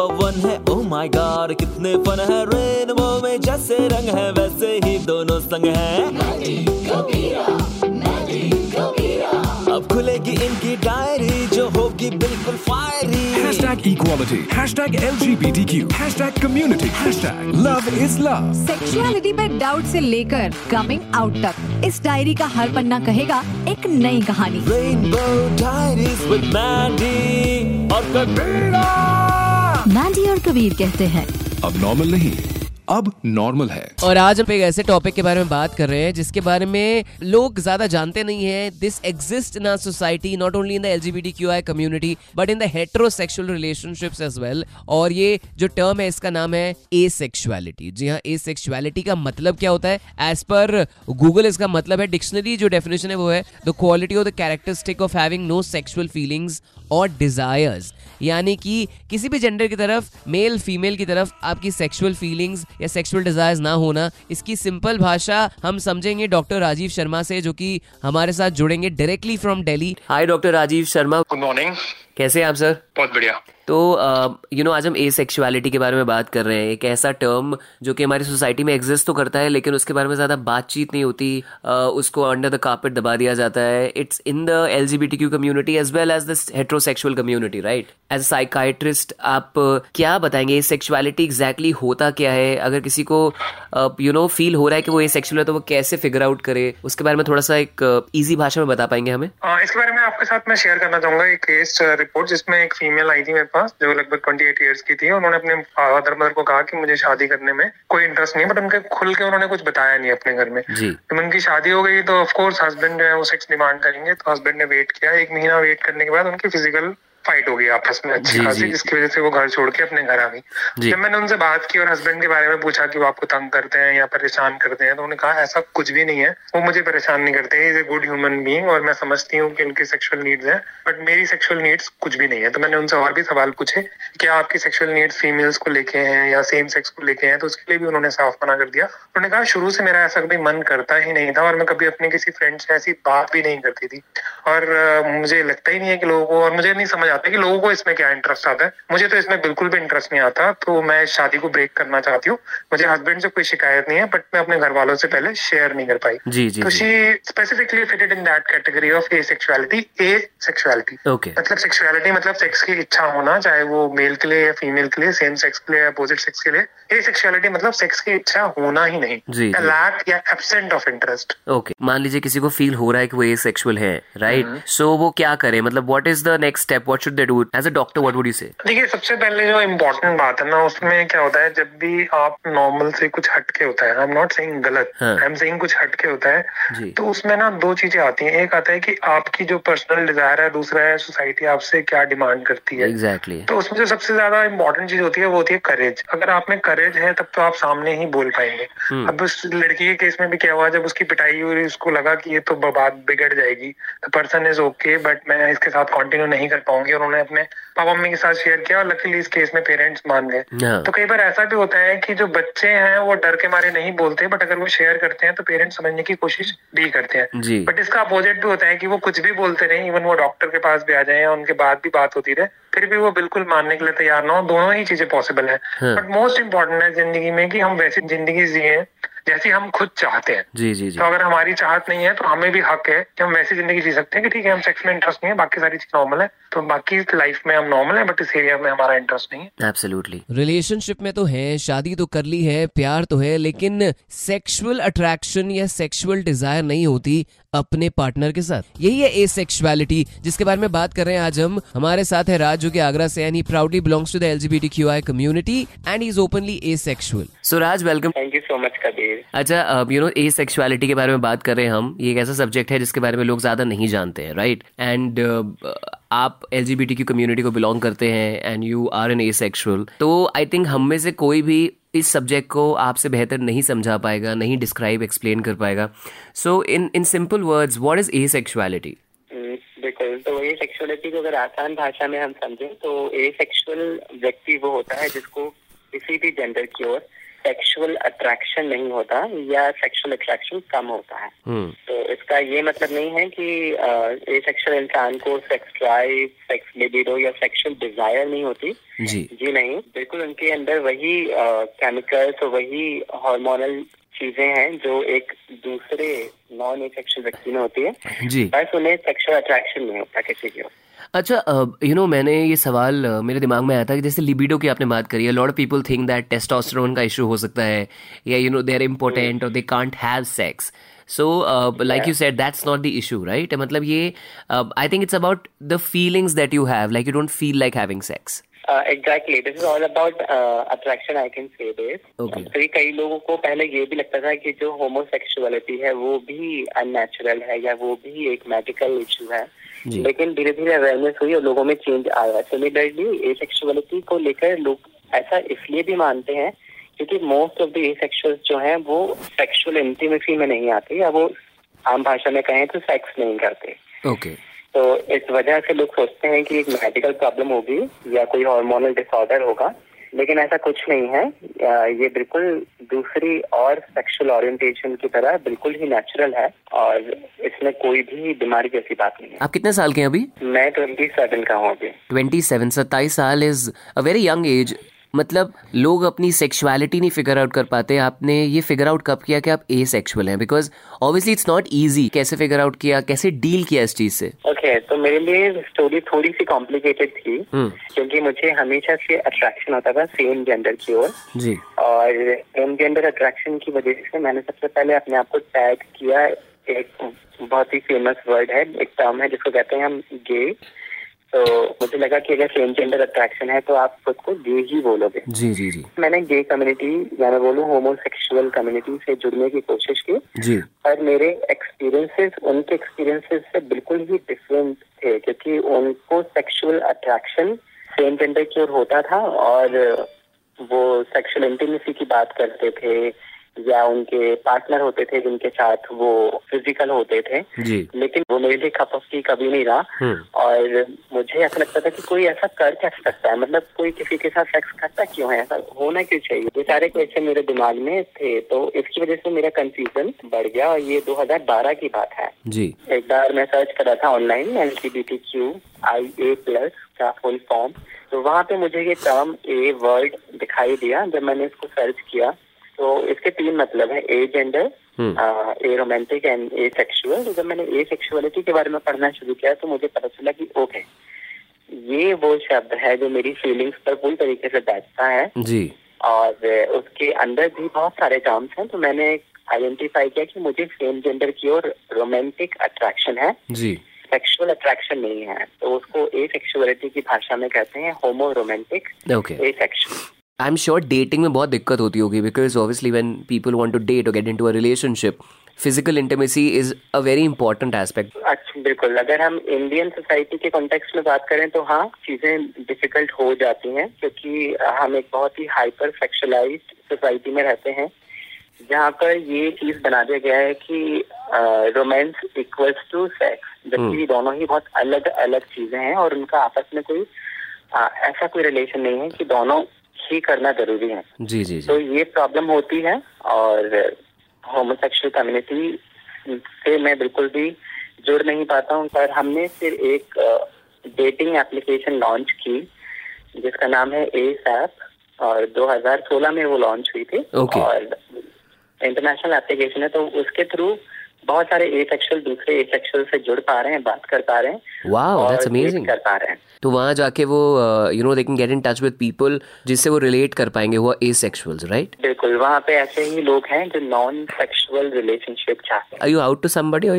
Number one है oh my god कितने fun है रेनबो में जैसे रंग है वैसे ही दोनों संग है अब खुलेगी इनकी डायरी जो होगी बिल्कुल fiery Hashtag equality. Hashtag LGBTQ. Hashtag community. Hashtag love is love. Sexuality पे डाउट से लेकर कमिंग आउट तक इस डायरी का हर पन्ना कहेगा एक नई कहानी रेनबो डायरीज विद मैंडी और कबीरा मैंडी और कबीर कहते हैं। अब नॉर्मल नहीं अब नॉर्मल है। और आज हम एक ऐसे टॉपिक के बारे में बात कर रहे हैं जिसके बारे में लोग ज़्यादा जानते नहीं है। This exist in our society not only in the L Q I community but in the heterosexual relationships as well और ये जो टर्म है इसका नाम है ए सेक्सुअलिटी जी हाँ ए सेक्सुअलिटी का मतलब क्या होता है? एज पर गूगल इसका मतलब है डिक्शनरी जो डेफिनेशन है वो है the quality of the characteristic of having no sexual feelings और डिजायर्स यानी कि किसी भी जेंडर की तरफ़ मेल फीमेल की तरफ़ आपकी सेक्सुअल फीलिंग्स या सेक्सुअल डिजायर्स ना होना इसकी सिंपल भाषा हम समझेंगे डॉक्टर राजीव शर्मा से जो कि हमारे साथ जुड़ेंगे directly from Delhi hi doctor Rajiv Sharma. Good morning कैसे हैं आप सर? बहुत बढ़िया। तो यू नो आज हम ए सेक्सुअलिटी के बारे में बात कर रहे हैं। एक ऐसा टर्म जो कि हमारी सोसाइटी में एग्जिस्ट तो करता है लेकिन उसके बारे में ज़्यादा बातचीत नहीं होती। uh, उसको अंडर द कार्पेट दबा दिया जाता है। It's in the L G B T Q community as well as the heterosexual community right as psychiatrist आप क्या बताएँगे? ए सेक्सुअलिटी एग्जैक्टली होता क्या है? अगर किसी को यू नो फील हो रहा है कि वो ए सेक्सुअल है तो वो कैसे फिगर आउट करे? उसके बारे में थोड़ा सा एक ईजी uh, भाषा में बता पाएँगे हमें? इसके बारे में आपके साथ मैं शेयर करना चाहूँगा। एक केस रिपोर्ट जिसमें एक फीमेल आई थी मेरे पास जो लगभग ट्वेंटी एट ईयर्स की थी उन्होंने अपने फादर मदर को कहा कि मुझे शादी करने में कोई इंटरेस्ट नहीं है बट उनके खुल के उन्होंने कुछ बताया नहीं अपने घर में। जब जब उनकी शादी हो गई तो ऑफकोर्स हस्बैंड जो है वो सेक्स डिमांड करेंगे तो हस्बैंड ने वेट किया। एक महीना वेट करने के बाद उनकी फ़िज़िकल फाइट हो गई आपस में अच्छी खासी जिसकी वजह से वो घर छोड़ के अपने घर आ गई। जब मैंने उनसे बात की और हस्बैंड के बारे में पूछा कि वो आपको तंग करते हैं या परेशान करते हैं तो उन्होंने कहा ऐसा कुछ भी नहीं है। वो मुझे परेशान नहीं करते। Is a good human being और मैं समझती हूँ कि उनकी सेक्सुअल नीड्स हैं बट मेरी सेक्सुअल नीड्स कुछ भी नहीं है। तो मैंने उनसे और भी सवाल पूछे क्या आपकी सेक्सुअल नीड्स फीमेल्स को लेके हैं या सेम सेक्स को लेके हैं? तो उसके लिए भी उन्होंने साफ़ मना कर दिया। उन्होंने कहा शुरू से मेरा ऐसा कभी मन करता ही नहीं था और मैं कभी अपने किसी फ्रेंड से ऐसी बात भी नहीं करती थी। और मुझे लगता ही नहीं है कि लोगों को और मुझे नहीं समझ आता कि लोगों को इसमें क्या इंटरेस्ट आता है। मुझे तो इसमें बिल्कुल भी इंटरेस्ट नहीं आता तो मैं शादी को ब्रेक करना चाहती हूँ। मुझे हस्बैंड से कोई शिकायत नहीं है बट मैं अपने घर वालों से पहले शेयर नहीं कर पाई। जी जी तो she specifically fitted in that category of asexuality asexuality okay मतलब सेक्सुअलिटी मतलब सेक्स की इच्छा होना चाहे वो मेल के लिए या फीमेल के लिए सेम सेक्स के लिए या अपोजिट सेक्स के लिए ए सेक्सुअलिटी मतलब सेक्स की इच्छा होना ही नहीं। जी। लैक या एब्सेंट ऑफ़ इंटरेस्ट ओके मान लीजिए किसी को फील हो रहा है कि वो ए सेक्सुअल है राइट सो वो क्या करे? मतलब what is the next step what should they do as a doctor what would you say देखिए सबसे पहले जो इम्पोर्टेंट बात है ना उसमें क्या होता है जब भी आप नॉर्मल से कुछ हटके होता है आई एम नॉट सेइंग गलत। आई एम सेइंग कुछ हटके होता है। तो उसमें ना दो चीज़ें आती हैं एक आता है कि आपकी जो पर्सनल डिज़ायर है दूसरा है सोसाइटी आपसे क्या डिमांड करती है एग्जैक्टली exactly. तो उसमें जो सबसे ज़्यादा इम्पोर्टेंट चीज़ होती है वो होती है करेज अगर आप में करेज है तब तो आप सामने ही बोल पाएँगे हम्म। अब उस लड़की के केस में भी क्या हुआ जब उसकी पिटाई हुई उसको लगा कि ये तो बात बिगड़ जाएगी the person is okay but मैं इसके साथ कंटिन्यू नहीं कर पाऊँगी और उन्होंने अपने पापा मम्मी के साथ शेयर किया और लकीली इस केस में पेरेंट्स मान गए। हाँ। तो कई बार ऐसा भी होता है कि जो बच्चे हैं वो डर के मारे नहीं बोलते बट अगर वो शेयर करते हैं तो पेरेंट्स समझने की कोशिश भी करते हैं। बट इसका अपोजिट भी होता है कि वो कुछ भी बोलते रहे इवन वो डॉक्टर के पास भी आ जाए या उनके बाद भी बात होती रहे फिर भी वो बिल्कुल मानने के लिए तैयार ना हो। दोनों ही चीज़ें पॉसिबल है। बट मोस्ट इम्पोर्टेंट है ज़िंदगी में कि हम वैसी ज़िंदगी जिए जैसी हम खुद चाहते हैं। जी जी जी। तो अगर हमारी चाहत नहीं है तो हमें भी हक है कि हम वैसी ज़िंदगी जी सकते हैं कि ठीक है हम सेक्स में इंटरेस्ट नहीं है बाकी सारी चीज़ नॉर्मल है। तो बाकी लाइफ में हम नॉर्मल है बट इस एरिया में हमारा इंटरेस्ट नहीं है। एब्सोल्युटली रिलेशनशिप में तो है शादी तो कर ली है प्यार तो है लेकिन सेक्सुअल अट्रैक्शन या सेक्सुअल डिज़ायर नहीं होती अपने पार्टनर के साथ। यही है ए सेक्सुअलिटी जिसके बारे में बात कर रहे हैं आज हम। हमारे साथ है राज जो कि आगरा से and he proudly belongs to the LGBTQI community and is openly asexual so Raj welcome thank you so much Kabir अच्छा यू नो ए सेक्सुअलिटी के बारे में बात कर रहे हैं हम। ये एक ऐसा सब्जेक्ट है जिसके बारे में लोग ज़्यादा नहीं जानते हैं राइट एंड आप एल की कम्युनिटी को बिलोंग करते हैं and you are an a तो आई थिंक हम में से कोई भी इस सब्जेक्ट को आपसे बेहतर नहीं समझा पाएगा, नहीं डिस्क्राइब एक्सप्लेन कर पाएगा। So in in simple words what is asexuality बिल्कुल तो ये सेक्सुअलिटी को अगर आसान भाषा में हम समझें तो ए सेक्सुअल व्यक्ति वो होता है जिसको किसी भी जेंडर की ओर सेक्सुअल अट्रैक्शन नहीं होता या सेक्सुअल अट्रैक्शन कम होता है। हम्म। तो इसका ये मतलब नहीं है कि ए सेक्सुअल इंसान को सेक्स ड्राइव सेक्स लिबिडो या सेक्सुअल डिज़ायर नहीं होती। जी। जी नहीं बिल्कुल उनके अंदर वही केमिकल्स और वही हार्मोनल चीज़ें हैं जो एक दूसरे नॉन सेक्सुअल व्यक्ति में होती है। जी। बस उन्हें सेक्सुअल अट्रैक्शन नहीं होता किसी की अच्छा यू नो मैंने ये सवाल मेरे दिमाग में आया था कि जैसे लिबिडो की आपने बात करी है lot of people think that testosterone का इशू हो सकता है या you know they are impotent और they can't have sex so like you said that's not the issue right मतलब ये I think it's about the feelings that you have like you don't feel like having sex exactly this is all about attraction I can say this Okay. तो कई लोगों को पहले ये भी लगता था कि जो होमोसेक्सुअलिटी है वो भी अननेचुरल है या वो भी एक मेडिकल इशू है। लेकिन धीरे धीरे अवेयरनेस हुई और लोगों में चेंज आया। सिमिलरली एसेक्सुअलिटी को लेकर लोग ऐसा इसलिए भी मानते हैं क्योंकि मोस्ट ऑफ़ द एसेक्सुअल्स जो हैं वो सेक्सुअल इंटीमेसी में नहीं आते या वो आम भाषा में कहें तो सेक्स नहीं करते। ओके तो इस वजह से लोग सोचते हैं कि एक मेडिकल प्रॉब्लम होगी या कोई हार्मोनल डिसऑर्डर होगा लेकिन ऐसा कुछ नहीं है। ये बिल्कुल दूसरी और सेक्सुअल ओरिएंटेशन की तरह बिल्कुल ही नेचुरल है और इसमें कोई भी बीमारी जैसी बात नहीं है। आप कितने साल के हैं अभी? मैं ट्वेंटी सेवन का हूँ अभी। ट्वेंटी सेवन सत्ताईस साल is a very young age मतलब लोग अपनी सेक्सुअलिटी नहीं फिगर आउट कर पाते आपने ये फिगर आउट कब किया कि आप ए सेक्सुअल हैं? Because obviously it's not easy कैसे फिगर आउट किया कैसे डील किया इस चीज़ से? ओके okay, तो मेरे लिए स्टोरी थोड़ी सी कॉम्प्लिकेटेड थी हम्म। क्योंकि मुझे हमेशा से अट्रैक्शन होता था सेम जेंडर की ओर। जी। और सेम जेंडर अट्रैक्शन की वजह से मैंने सबसे पहले अपने आप को टैग किया एक बहुत ही फ़ेमस वर्ड है एक टर्म है जिसको कहते हैं हम गे तो मुझे लगा कि अगर सेम जेंडर अट्रैक्शन है तो आप खुद को गे ही बोलोगे। जी जी जी। मैंने गे कम्युनिटी या मैं बोलूँ होमोसेक्सुअल कम्युनिटी से जुड़ने की कोशिश की। जी। पर मेरे एक्सपीरियंसेस उनके एक्सपीरियंसेस से बिल्कुल ही डिफरेंट थे क्योंकि उनको सेक्सुअल अट्रैक्शन सेम जेंडर की ओर होता था और वो सेक्सुअल इंटीमेसी की बात करते थे। या उनके पार्टनर होते थे जिनके साथ वो फ़िज़िकल होते थे जी। लेकिन वो मेरे लिए कप ऑफ़ टी कभी नहीं रहा। हम्म। और मुझे ऐसा लगता था कि कोई ऐसा कर कैसे सकता है? मतलब कोई किसी के साथ सेक्स करता क्यों है? ऐसा होना क्यों चाहिए? ये सारे क्वेश्चन मेरे दिमाग में थे तो इसकी वजह से मेरा कंफ्यूजन बढ़ गया और ये 2012 की बात है। जी। एक बार मैं सर्च करा था online L C B T Q I A plus का फुल फॉर्म तो वहाँ पे मुझे ये टर्म ए वर्ड दिखाई दिया जब मैंने इसको सर्च किया। तो इसके तीन मतलब है agender hmm. Aromantic and asexual तो जब मैंने ए सेक्सुअलिटी के बारे में पढ़ना शुरू किया तो मुझे पता चला कि ओके ये वो शब्द है जो मेरी फीलिंग्स पर पूरी तरीके से बैठता है। जी। और उसके अंदर भी बहुत सारे टर्म्स हैं तो मैंने आइडेंटिफाई किया कि मुझे सेम जेंडर की ओर रोमांटिक अट्रैक्शन है। जी। सेक्सुअल अट्रैक्शन नहीं है। तो उसको ए सेक्सुअलिटी की भाषा में कहते हैं homoromantic asexual I am sure dating में बहुत दिक्कत होती होगी because obviously when people want to date और get into a relationship physical intimacy is a very important aspect अच्छा बिल्कुल। अगर हम इंडियन सोसाइटी के कॉन्टेक्स्ट में बात करें तो हाँ चीज़ें डिफ़िकल्ट हो जाती हैं क्योंकि हम एक बहुत ही हाइपर सेक्सुअलाइज सोसाइटी में रहते हैं जहाँ पर ये चीज़ बना दिया गया है कि रोमांस इक्वल्स टू सेक्स जबकि दोनों ही बहुत अलग अलग चीज़ें हैं और उनका आपस में कोई आ, ऐसा कोई रिलेशन नहीं है कि दोनों ही करना ज़रूरी है जी जी जी. तो ये प्रॉब्लम होती है और होमोसेक्सुअल कम्युनिटी से मैं बिल्कुल भी जुड़ नहीं पाता हूँ पर हमने फिर एक डेटिंग एप्लीकेशन लॉन्च की जिसका नाम है ए ऐप और 2016 में वो लॉन्च हुई थी Okay. और इंटरनेशनल एप्लीकेशन है तो उसके थ्रू बहुत सारे ए सेक्सुअल दूसरे ए सेक्सुअल से जुड़ पा रहे हैं बात कर पा रहे हैं that's date amazing. कर पा रहे हैं। तो वहाँ जाके वो uh, you know they can get in touch with people जिससे वो रिलेट कर पाएँगे वो ए सेक्सुअल्स राइट बिल्कुल वहाँ पे ऐसे ही लोग हैं जो नॉन सेक्सुअल रिलेशनशिप चाहते हैं। Are you out to somebody और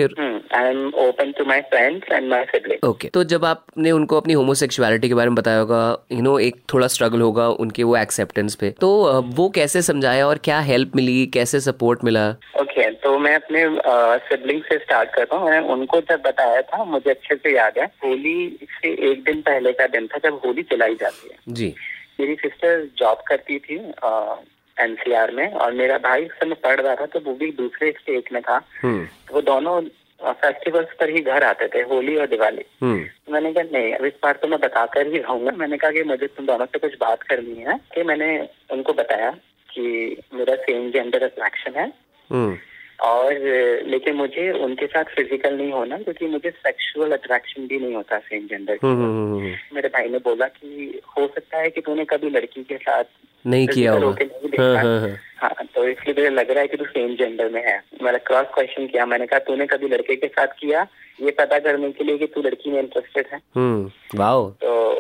I am open to my friends and my sibling okay तो जब आपने उनको अपनी होमोसेक्सुअलिटी के बारे में बताया होगा यू नो एक थोड़ा स्ट्रगल होगा उनके वो एक्सेप्टेंस पे तो uh, वो कैसे समझाया और क्या हेल्प मिली कैसे सपोर्ट मिला? ओके okay, तो मैं अपने सिबलिंग से स्टार्ट करता हूँ। मैंने उनको जब बताया था मुझे अच्छे से याद है होली से एक दिन पहले का दिन था जब होली जलाई जाती है। जी। मेरी सिस्टर जॉब करती थी एनसीआर में और मेरा भाई उस समय पढ़ रहा था तो वो भी दूसरे स्टेट में था। हम्म। तो वो दोनों फेस्टिवल्स पर ही घर आते थे होली और दिवाली। हम्म। तो मैंने कहा नहीं अब इस बार तो मैं बताकर ही रहूँगा। मैंने कहा कि मुझे तुम दोनों से कुछ बात करनी है। कि मैंने उनको बताया कि मेरा सेम जेंडर अट्रैक्शन है। हम्म। और लेकिन मुझे उनके साथ फ़िज़िकल नहीं होना क्योंकि मुझे सेक्सुअल अट्रैक्शन भी नहीं होता सेम जेंडर हम्म, हम्म, हम्म, मेरे भाई ने बोला कि हो सकता है कि तूने कभी लड़की के साथ नहीं किया होगा। हाँ। हाँ, हाँ। हाँ तो इसलिए मुझे लग रहा है कि तू सेम जेंडर में है। मैंने क्रॉस क्वेश्चन किया। मैंने कहा तूने कभी लड़के के साथ किया? ये पता करने के लिए कि तू लड़की में इंटरेस्टेड है? वाओ। तो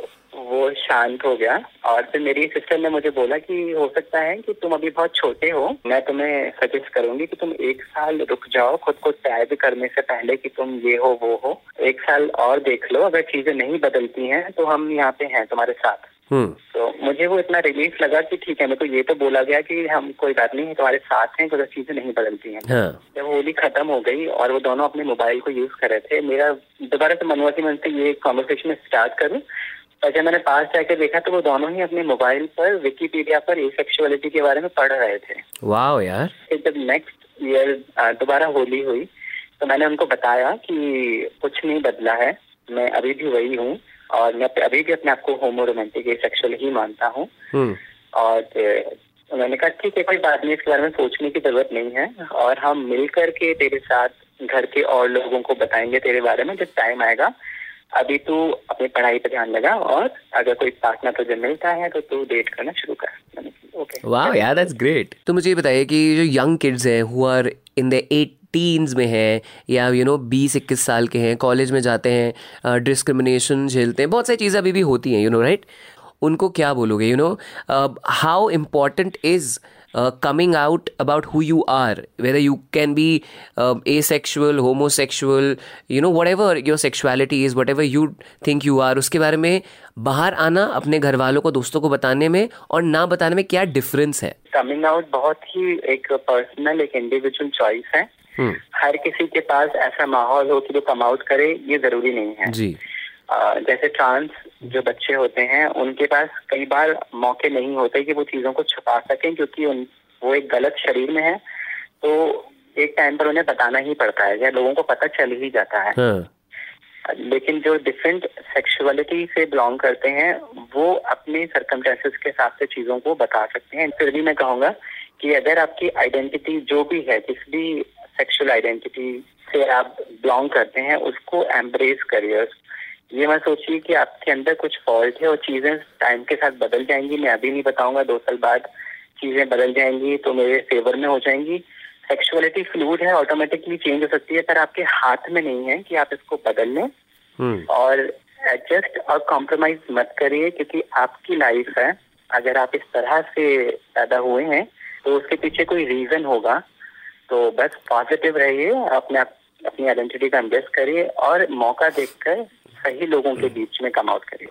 शांत हो गया और फिर मेरी सिस्टर ने मुझे बोला कि हो सकता है कि तुम अभी बहुत छोटे हो। मैं तुम्हें सजेस्ट करूँगी कि तुम एक साल रुक जाओ खुद को तैयार करने से पहले कि तुम ये हो वो हो। एक साल और देख लो अगर चीज़ें नहीं बदलती हैं तो हम यहाँ पे हैं तुम्हारे साथ। हम्म। तो मुझे वो इतना रिलीफ लगा कि ठीक है मेरे को ये तो बोला गया कि हम कोई बात नहीं है तुम्हारे साथ हैं अगर चीज़ें नहीं बदलती हैं। हाँ। जब होली खत्म हो गई और वो दोनों अपने मोबाइल को यूज़ कर रहे थे मेरा दोबारा से मनवा की मन से ये कॉन्वर्सेशन स्टार्ट करूँ। जब मैंने पास जाकर देखा तो वो दोनों ही अपने मोबाइल पर विकीपीडिया पर एसेक्सुअलिटी के बारे में पढ़ रहे थे। वाओ यार। फिर जब नेक्स्ट ईयर दोबारा होली हुई तो मैंने उनको बताया कि कुछ नहीं बदला है मैं अभी भी वही हूँ और मैं अभी भी अपने आप को होमो रोमांटिक सेक्सुअल ही मानता हूँ। हम्म। और उन्होंने कहा ठीक है कोई बात नहीं इसके बारे में सोचने की ज़रूरत नहीं है और हम मिल करके तेरे साथ घर के और लोगों को बताएँगे तेरे बारे में जब टाइम आएगा अभी तू अपनी पढ़ाई पर ध्यान लगा और अगर कोई पार्टनर तुझे मिलता है तो तू डेट करना शुरू कर। ओके वाह यार दैट्स ग्रेट तो मुझे ये बताइए कि जो यंग किड्स हैं who are in the eight teens में हैं या यू नो बीस इक्कीस साल के हैं कॉलेज में जाते हैं डिस्क्रिमिनेशन झेलते हैं बहुत सारी चीज़ें अभी भी होती हैं यू नो राइट उनको क्या बोलोगे you know how important is coming out about who you are whether you can be asexual homosexual you know whatever your sexuality is whatever you think you are उसके बारे में बाहर आना अपने घर वालों को दोस्तों को बताने में और ना बताने में क्या डिफरेंस है? कमिंग आउट बहुत ही एक पर्सनल एक इंडिविजुअल चॉइस है। हम्म। हर किसी के पास ऐसा माहौल हो कि वो कम आउट करे ये ज़रूरी नहीं है। जी। जैसे ट्रांस जो बच्चे होते हैं उनके पास कई बार मौके नहीं होते कि वो चीज़ों को छुपा सकें क्योंकि उन वो एक गलत शरीर में है तो एक टाइम पर उन्हें बताना ही पड़ता है या लोगों को पता चल ही जाता है। हाँ। लेकिन जो डिफरेंट सेक्सुअलिटी से बिलोंग करते हैं वो अपने सर्कमस्टेंसेस के हिसाब से चीज़ों को बता सकते हैं। फिर भी मैं कहूँगा कि अगर आपकी आइडेंटिटी जो भी है जिस भी सेक्सुअल आइडेंटिटी से आप बिलोंग करते हैं उसको एम्ब्रेस करिए ये मैं सोचिए कि आपके अंदर कुछ फॉल्ट है और चीज़ें टाइम के साथ बदल जाएँगी। मैं अभी नहीं बताऊँगा दो साल बाद चीज़ें बदल जाएँगी तो मेरे फेवर में हो जाएँगी। सेक्सुअलिटी फ्लूड है ऑटोमेटिकली चेंज हो सकती है पर आपके हाथ में नहीं है कि आप इसको बदल लें। हम्म। और एडजस्ट और कॉम्प्रोमाइज मत करिए क्योंकि आपकी लाइफ है। अगर आप इस तरह से पैदा हुए हैं तो उसके पीछे कोई रीजन होगा। तो बस पॉजिटिव रहिए अपने आप अपनी आइडेंटिटी का एम्ब्रेस करिए और मौका देखकर सही लोगों के बीच में कम आउट करिए